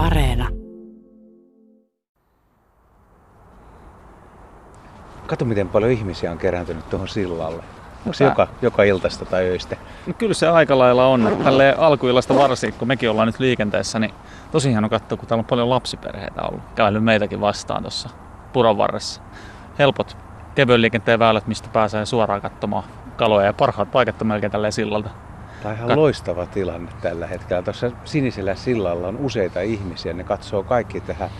Areena. Kato, miten paljon ihmisiä on kerääntynyt tuohon sillalle. Onko se joka, joka iltasta tai öistä? No kyllä se aika lailla on. Tälle alkuillasta varsinkin, kun mekin ollaan nyt liikenteessä, niin tosi hieno katsoa, kun täällä on paljon lapsiperheitä ollut. Kävellyt meitäkin vastaan tuossa puron varressa. Helpot kevyen liikenteen väylät, mistä pääsee suoraan katsomaan kaloja ja parhaat paikat on melkein tälleen sillalta. Tämä on ihan Kat- loistava tilanne tällä hetkellä. Tuossa sinisellä sillalla on useita ihmisiä. Ne katsoo kaikki tähän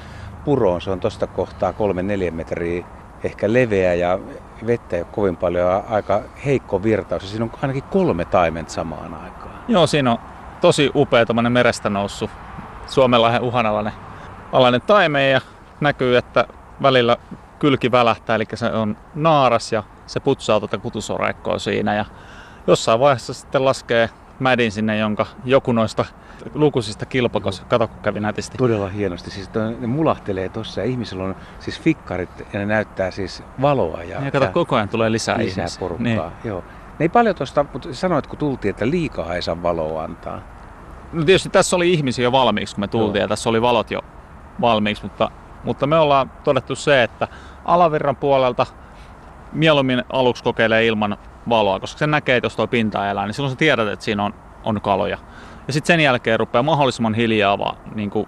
puroon. Se on tuosta kohtaa kolme neljä metriä ehkä leveä ja vettä ei ole kovin paljon. Aika heikko virtaus. Ja siinä on ainakin kolme taimenta samaan aikaan. Joo, siinä on tosi upea tommonen merestä noussut Suomenlahden uhanalainen alainen taime ja näkyy, että välillä kylki välähtää, eli se on naaras ja se putsaa tuota kutusoraikkoa siinä ja jossain vaiheessa sitten laskee mädin sinne, jonka joku noista lukuisista kilpakos, kato kun kävi nätisti. Todella hienosti. Siis ne mulahtelee tuossa ja ihmisillä on siis fikkarit ja ne näyttää siis valoa. Ja, Ja kato, koko ajan tulee lisää, lisää ihmisiä. porukkaa. Niin. Joo. Ne ei paljon tuosta, mutta sanoit kun tultiin, että liikaa ei saa valoa antaa. No tietysti tässä oli ihmisiä jo valmiiksi, kun me tultiin Joo. ja tässä oli valot jo valmiiksi, mutta, mutta me ollaan todettu se, että alavirran puolelta mieluummin aluksi kokeilee ilman valoa, koska se näkee, että jos tuo pinta elää, niin silloin sä tiedät, että siinä on, on kaloja. Ja sitten sen jälkeen rupeaa mahdollisimman hiljaa vaan niin kuin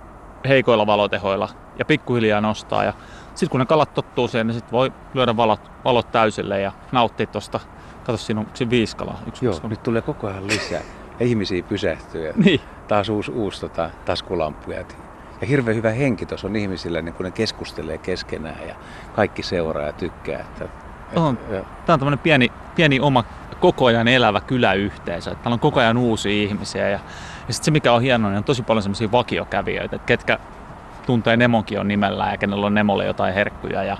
heikoilla valotehoilla ja pikkuhiljaa nostaa. Ja sitten kun ne kalat tottuu siihen, niin sitten voi lyödä valot, valot täysille ja nauttia tuosta. Kato, siinä on siinä viisi kalaa. Yksi, Joo, nyt tulee koko ajan lisää. Ja ihmisiä pysähtyy. Ja Niin. taas uusi, uusi tota, taskulamppuja. Ja hirveän hyvä henki tuossa on ihmisillä, niin kun ne keskustelee keskenään ja kaikki seuraa ja tykkää. Että, et, On. Tämä on tämmöinen pieni, pieni oma koko ajan elävä kyläyhteisö. Että täällä on koko ajan uusia ihmisiä. Ja, ja sitten se mikä on hienoa, niin on tosi paljon semmoisia vakiokävijöitä, että ketkä tuntee Nemonkin nimellä ja kenellä on Nemolle jotain herkkuja. Ja,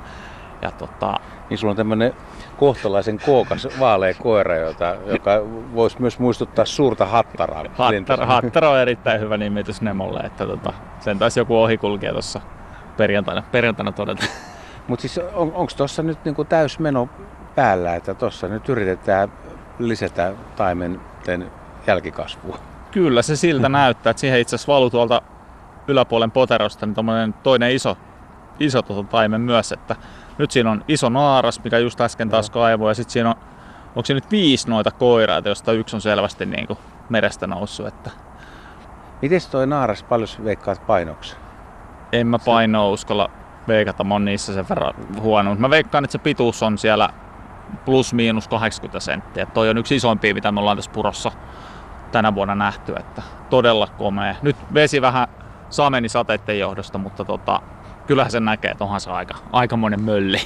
ja tota, niin sulla on tämmöinen kohtalaisen kookas vaalea koira, jota, joka voisi myös muistuttaa suurta hattaraa. Hattar, Hattar on erittäin hyvä nimitys Nemolle, että tota, sen taisi joku ohikulkija tuossa perjantaina, perjantaina todeta. Mutta siis on, onko tuossa nyt niinku täysmeno päällä, että tuossa nyt yritetään lisätä taimenten jälkikasvua? Kyllä se siltä näyttää, että siihen itse asiassa valuu tuolta yläpuolen poterosta niin toinen iso, iso tota taimen myös, että nyt siinä on iso naaras, mikä just äsken taas kaivoi, ja sitten siinä on, onko siinä nyt viisi noita koiraita, josta yksi on selvästi niin kuin merestä noussut, että Miten toi naaras paljon veikkaat painoksi? en mä painoa uskalla veikata, mä oon niissä sen verran huono, mutta mä veikkaan, että se pituus on siellä plus miinus 80 senttiä. Toi on yksi isoimpia, mitä me ollaan tässä purossa tänä vuonna nähty, että todella komea. Nyt vesi vähän sameni sateiden johdosta, mutta tota, kyllähän sen näkee, että onhan se aika, aikamoinen mölli.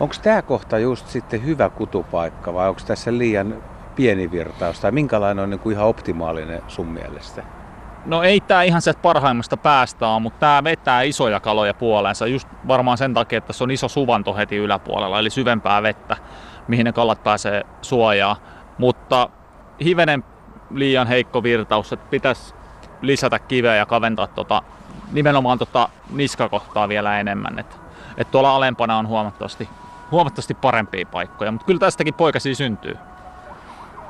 Onko tämä kohta just sitten hyvä kutupaikka vai onko tässä liian pieni virtaus? Tai minkälainen on niin kuin ihan optimaalinen sun mielestä? No ei tää ihan se parhaimmasta päästä on, mutta tää vetää isoja kaloja puoleensa just varmaan sen takia, että tässä on iso suvanto heti yläpuolella, eli syvempää vettä, mihin ne kalat pääsee suojaa. Mutta hivenen liian heikko virtaus, että pitäisi lisätä kiveä ja kaventaa tota, nimenomaan tota niskakohtaa vielä enemmän. Et, et tuolla alempana on huomattavasti, huomattavasti parempia paikkoja, mutta kyllä tästäkin poikasia syntyy.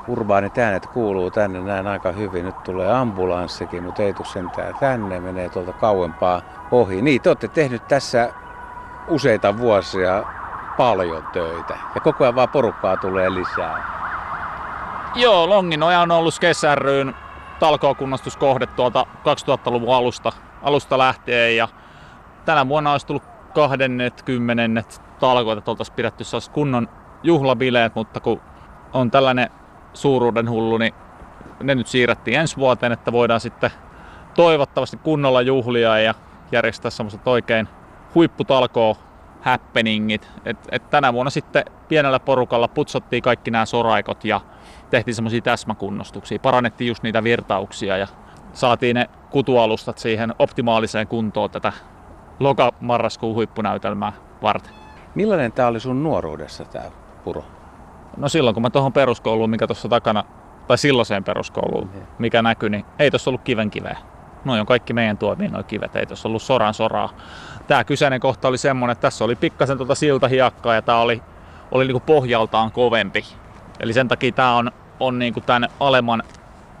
Urbaanit äänet kuuluu tänne näin aika hyvin. Nyt tulee ambulanssikin, mutta ei tule sentään tänne. Menee tuolta kauempaa ohi. Niin, te olette tehnyt tässä useita vuosia paljon töitä. Ja koko ajan vaan porukkaa tulee lisää. Joo, Longinoja on ollut Skesärryyn talkookunnostuskohde tuolta 2000-luvun alusta, alusta lähtien ja tänä vuonna olisi tullut 20 talkoita, että oltaisiin pidetty kunnon juhlabileet, mutta kun on tällainen suuruuden hullu, niin ne nyt siirrettiin ensi vuoteen, että voidaan sitten toivottavasti kunnolla juhlia ja järjestää semmoiset oikein huipputalkoo happeningit. Et, et tänä vuonna sitten pienellä porukalla putsattiin kaikki nämä soraikot ja tehtiin semmoisia täsmäkunnostuksia. Parannettiin just niitä virtauksia ja saatiin ne kutualustat siihen optimaaliseen kuntoon tätä loka-marraskuun huippunäytelmää varten. Millainen tämä oli sun nuoruudessa tämä puro? No silloin kun mä tuohon peruskouluun, mikä tuossa takana, tai silloiseen peruskouluun, Niin. mikä näkyi, niin ei tuossa ollut kiven kiveä. Noin on kaikki meidän tuomiin noin kivet, ei tuossa ollut soran soraa. Tämä kyseinen kohta oli semmonen, että tässä oli pikkasen tuota siltahiakkaa ja tämä oli, oli niinku pohjaltaan kovempi. Eli sen takia tämä on, on niinku tämän alemman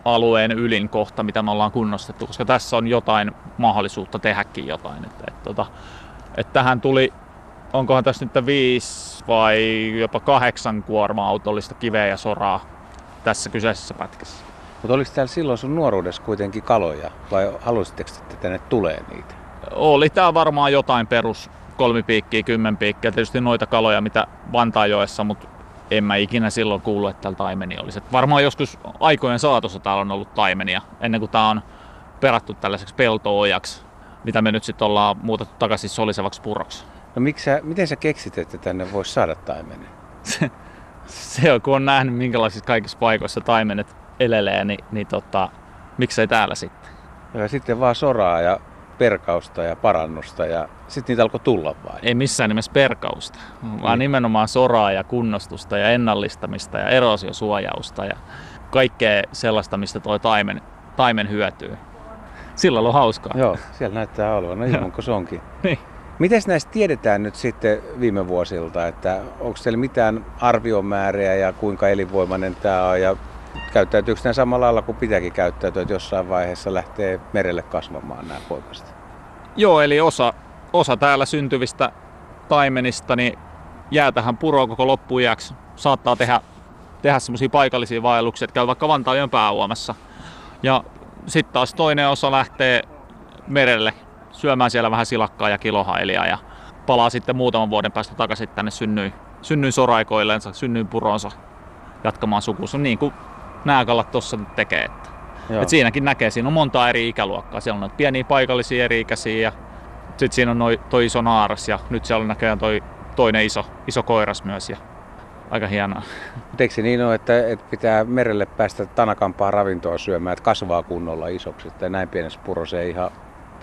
alueen ylin kohta, mitä me ollaan kunnostettu, koska tässä on jotain mahdollisuutta tehdäkin jotain. Että, että, että, että tähän tuli, onkohan tässä nyt viisi vai jopa kahdeksan kuorma-autollista kiveä ja soraa tässä kyseisessä pätkässä. Mutta oliko täällä silloin sun nuoruudessa kuitenkin kaloja vai halusitteko, että tänne tulee niitä? Oli tää varmaan jotain perus kolmipiikkiä, kymmenpiikkiä, tietysti noita kaloja, mitä Vantaajoessa, mutta en mä ikinä silloin kuullut, että täällä taimeni olisi. Et varmaan joskus aikojen saatossa täällä on ollut taimenia, ennen kuin tää on perattu tällaiseksi peltoojaksi, mitä me nyt sitten ollaan muutettu takaisin solisevaksi puroksi. No miksi sä, miten sä keksit, että tänne voisi saada taimenen? se on, kun on nähnyt minkälaisissa kaikissa paikoissa taimenet elelee, niin, niin tota, miksei täällä sitten? Ja sitten vaan soraa ja perkausta ja parannusta ja sitten niitä alkoi tulla vai? Ei missään nimessä perkausta, vaan mm. nimenomaan soraa ja kunnostusta ja ennallistamista ja erosiosuojausta ja kaikkea sellaista, mistä toi taimen, taimen hyötyy. Silloin on hauskaa. Joo, siellä näyttää olevan. No ilman se onkin. niin. Miten näistä tiedetään nyt sitten viime vuosilta, että onko siellä mitään arviomääriä ja kuinka elinvoimainen tämä on ja käyttäytyykö nämä samalla lailla kuin pitääkin käyttäytyä, että jossain vaiheessa lähtee merelle kasvamaan nämä poikaset? Joo, eli osa, osa täällä syntyvistä taimenista niin jää tähän puroon koko loppuiäksi. Saattaa tehdä, tehdä semmoisia paikallisia vaelluksia, että käy vaikka Vantaajoen pääuomassa. Ja sitten taas toinen osa lähtee merelle syömään siellä vähän silakkaa ja kilohailia ja palaa sitten muutaman vuoden päästä takaisin tänne synnyin, synnyin soraikoillensa, synnyin puronsa jatkamaan sukussa, niin kuin nämä kalat tuossa tekee. Että. Et siinäkin näkee, siinä on monta eri ikäluokkaa. Siellä on noita pieniä paikallisia eri-ikäisiä ja sitten siinä on noi, toi iso naaras ja nyt siellä on näköjään toi toinen iso, iso koiras myös. Ja aika hienoa. Eikö se niin ole, että, että pitää merelle päästä tanakampaa ravintoa syömään, että kasvaa kunnolla isoksi, että näin pienessä purossa ei ihan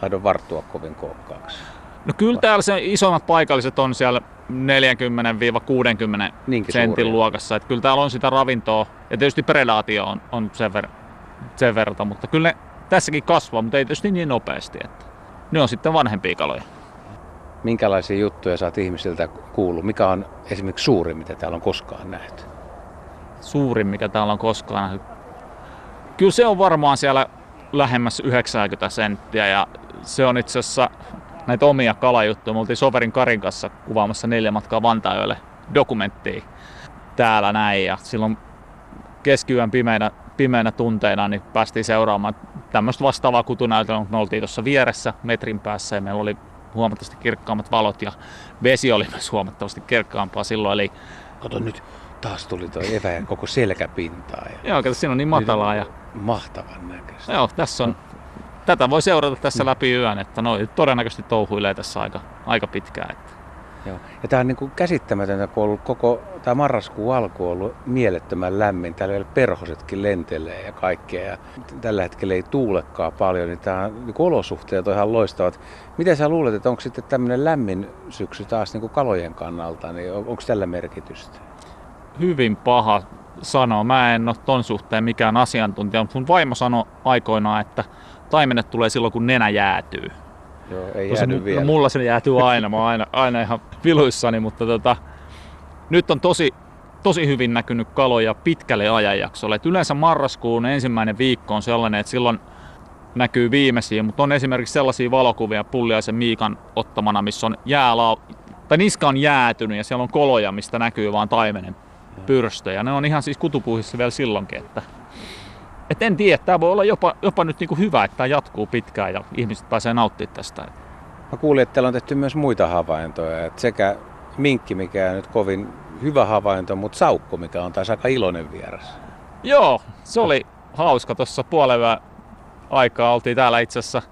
taida varttua kovin kookkaaksi? No kyllä täällä se isommat paikalliset on siellä 40-60 Niinkin sentin suuria. luokassa. Että kyllä täällä on sitä ravintoa ja tietysti predaatio on, on sen, ver- sen verta, mutta kyllä ne tässäkin kasvaa, mutta ei tietysti niin nopeasti. Että ne on sitten vanhempia kaloja. Minkälaisia juttuja oot ihmisiltä kuullut? Mikä on esimerkiksi suurin, mitä täällä on koskaan nähty? Suurin, mikä täällä on koskaan nähty? Kyllä se on varmaan siellä lähemmäs 90 senttiä ja se on itse asiassa näitä omia kalajuttuja. Me oltiin Soverin Karin kanssa kuvaamassa neljä matkaa Vantaajoelle dokumenttia täällä näin ja silloin keskiyön pimeänä, pimeänä tunteina niin päästiin seuraamaan tämmöistä vastaavaa kutunäytelmää, me oltiin tuossa vieressä metrin päässä ja meillä oli huomattavasti kirkkaammat valot ja vesi oli myös huomattavasti kirkkaampaa silloin. Eli... Kato nyt, taas tuli tuo eväjän koko selkäpintaa. Ja... Joo, kato, siinä on niin matalaa. Ja... Mahtavan näköistä. Joo, tässä on tätä voi seurata tässä läpi yön, että no, todennäköisesti touhuilee tässä aika, aika pitkään. Että. Joo. Ja tämä on niin kuin käsittämätöntä, kun on ollut koko tämä marraskuun alku on ollut mielettömän lämmin. Täällä vielä perhosetkin lentelee ja kaikkea. Ja tällä hetkellä ei tuulekaan paljon, niin tämä niin olosuhteet on ihan loistavat. Miten sä luulet, että onko sitten tämmöinen lämmin syksy taas niin kuin kalojen kannalta, niin on, onko tällä merkitystä? Hyvin paha sanoa. Mä en ole ton suhteen mikään asiantuntija, mutta mun vaimo sanoi aikoinaan, että taimenet tulee silloin, kun nenä jäätyy. Joo, ei jäädy no, vielä. No, mulla se jäätyy aina, mä oon aina, aina ihan viluissani, mutta tota, nyt on tosi, tosi hyvin näkynyt kaloja pitkälle ajanjaksolle. Et yleensä marraskuun ensimmäinen viikko on sellainen, että silloin näkyy viimeisiä, mutta on esimerkiksi sellaisia valokuvia Pulliaisen Miikan ottamana, missä on jäälau, tai niska on jäätynyt ja siellä on koloja, mistä näkyy vaan taimenen pyrstö. Ja ne on ihan siis kutupuuhissa vielä silloinkin, että et en tiedä, tämä voi olla jopa, jopa nyt niin kuin hyvä, että tämä jatkuu pitkään ja ihmiset pääsee nauttimaan tästä. Mä kuulin, että teillä on tehty myös muita havaintoja, että sekä minkki, mikä on nyt kovin hyvä havainto, mutta saukko, mikä on taas aika iloinen vieras. Joo, se oli hauska. Tuossa puolen aikaa oltiin täällä itse asiassa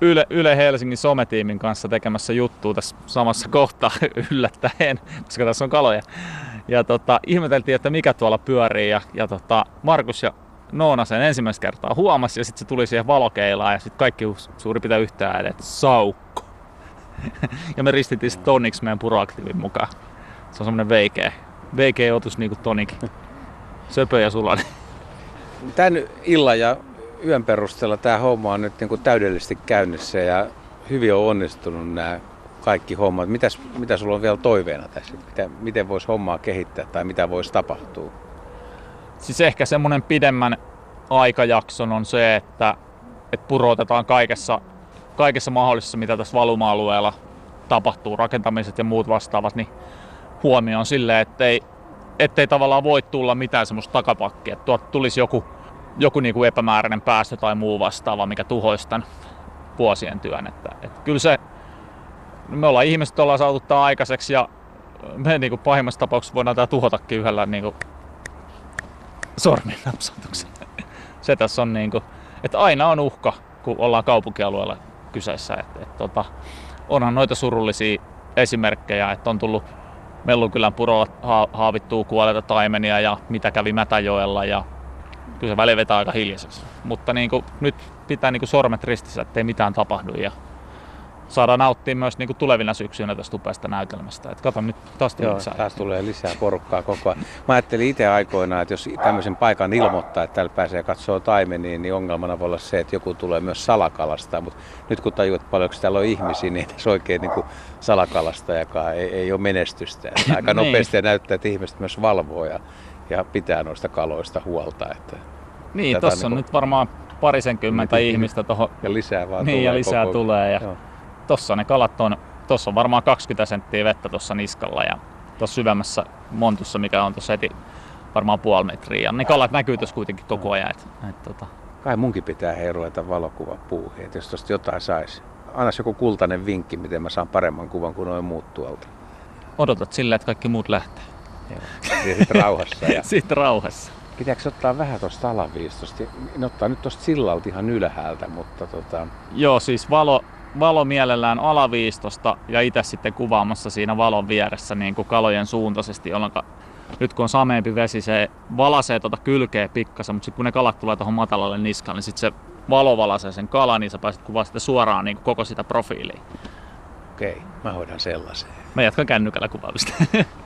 Yle, Yle Helsingin sometiimin kanssa tekemässä juttua tässä samassa kohtaa yllättäen, koska tässä on kaloja. Ja tota, ihmeteltiin, että mikä tuolla pyörii. Ja, ja tota, Markus ja Noona sen ensimmäistä kertaa huomasi ja sitten se tuli siihen valokeilaan ja sitten kaikki suuri pitää yhtään että saukko. ja me ristittiin sitten toniksi meidän puroaktiivin mukaan. Se on semmonen veikeä, veikeä otus niinku tonik. Söpö ja sulani. Tän illan ja yön perusteella tämä homma on nyt niinku täydellisesti käynnissä ja hyvin on onnistunut nämä kaikki hommat. Mitäs, mitä sulla on vielä toiveena tässä? Miten, miten voisi hommaa kehittää tai mitä voisi tapahtua? Siis ehkä semmoinen pidemmän, aikajakson on se, että, että purotetaan kaikessa, kaikessa mahdollisessa, mitä tässä valuma-alueella tapahtuu, rakentamiset ja muut vastaavat, niin huomioon silleen, ettei, ettei tavallaan voi tulla mitään semmoista takapakkia, että tuot tulisi joku, joku niin kuin epämääräinen päästö tai muu vastaava, mikä tuhoisi tämän vuosien työn. Että, että kyllä se, me ollaan ihmiset ollaan saatu tämä aikaiseksi ja me niin kuin pahimmassa tapauksessa voidaan tämä tuhotakin yhdellä niin kuin sormin napsatuksella. Se tässä on niin kuin, että aina on uhka, kun ollaan kaupunkialueella kyseessä. Että, että, tota, onhan noita surullisia esimerkkejä, että on tullut Mellunkylän purolla haavittuu kuolleita taimenia ja mitä kävi Mätäjoella ja kyllä se väli vetää aika hiljaiseksi. Mutta niin kuin, nyt pitää niin kuin sormet ristissä, ettei mitään tapahdu ja saadaan nauttia myös niin kuin tulevina syksyinä tästä upeasta näytelmästä. Et kato nyt taas Joo, taas tulee lisää porukkaa koko ajan. Mä ajattelin itse aikoinaan, että jos tämmöisen paikan ilmoittaa, että täällä pääsee katsoa taimenia, niin ongelmana voi olla se, että joku tulee myös salakalasta. Mutta nyt kun tajuat paljonko täällä on ihmisiä, niin ei oikein niin kuin salakalastajakaan ei, ei ole menestystä. Että aika niin. nopeasti näyttää, että ihmiset myös valvoo ja, ja pitää noista kaloista huolta. Että niin, tuossa on niin kuin... nyt varmaan parisenkymmentä ihmistä tuohon. Ja lisää vaan niin, tulee. ja lisää koko... tulee. Ja... Joo tossa ne kalat on, tossa on varmaan 20 senttiä vettä tuossa niskalla ja tuossa syvemmässä montussa, mikä on tuossa heti varmaan puoli metriä. Ja ne kalat näkyy tuossa kuitenkin koko ajan. Et, et, tota. Kai munkin pitää hei ruveta valokuvan puuhin, että jos tosta jotain saisi. Anna joku kultainen vinkki, miten mä saan paremman kuvan kuin noin muut tuolta. Odotat sillä, että kaikki muut lähtee. Joo. Ja sitten rauhassa. Ja... sitten rauhassa. Pitääkö ottaa vähän tuosta alaviistosta? Ne ottaa nyt tuosta sillalta ihan ylhäältä, mutta tota... Joo, siis valo, valo mielellään alaviistosta ja itse sitten kuvaamassa siinä valon vieressä niin kuin kalojen suuntaisesti, jolloin nyt kun on sameempi vesi, se valasee tuota kylkeä pikkasen, mutta sitten kun ne kalat tulee tuohon matalalle niskaan, niin sitten se valo valasee sen kalan, niin sä pääset kuvaa sitten suoraan niin kuin koko sitä profiiliin. Okei, mä hoidan sellaisen. Mä jatkan kännykällä kuvaamista.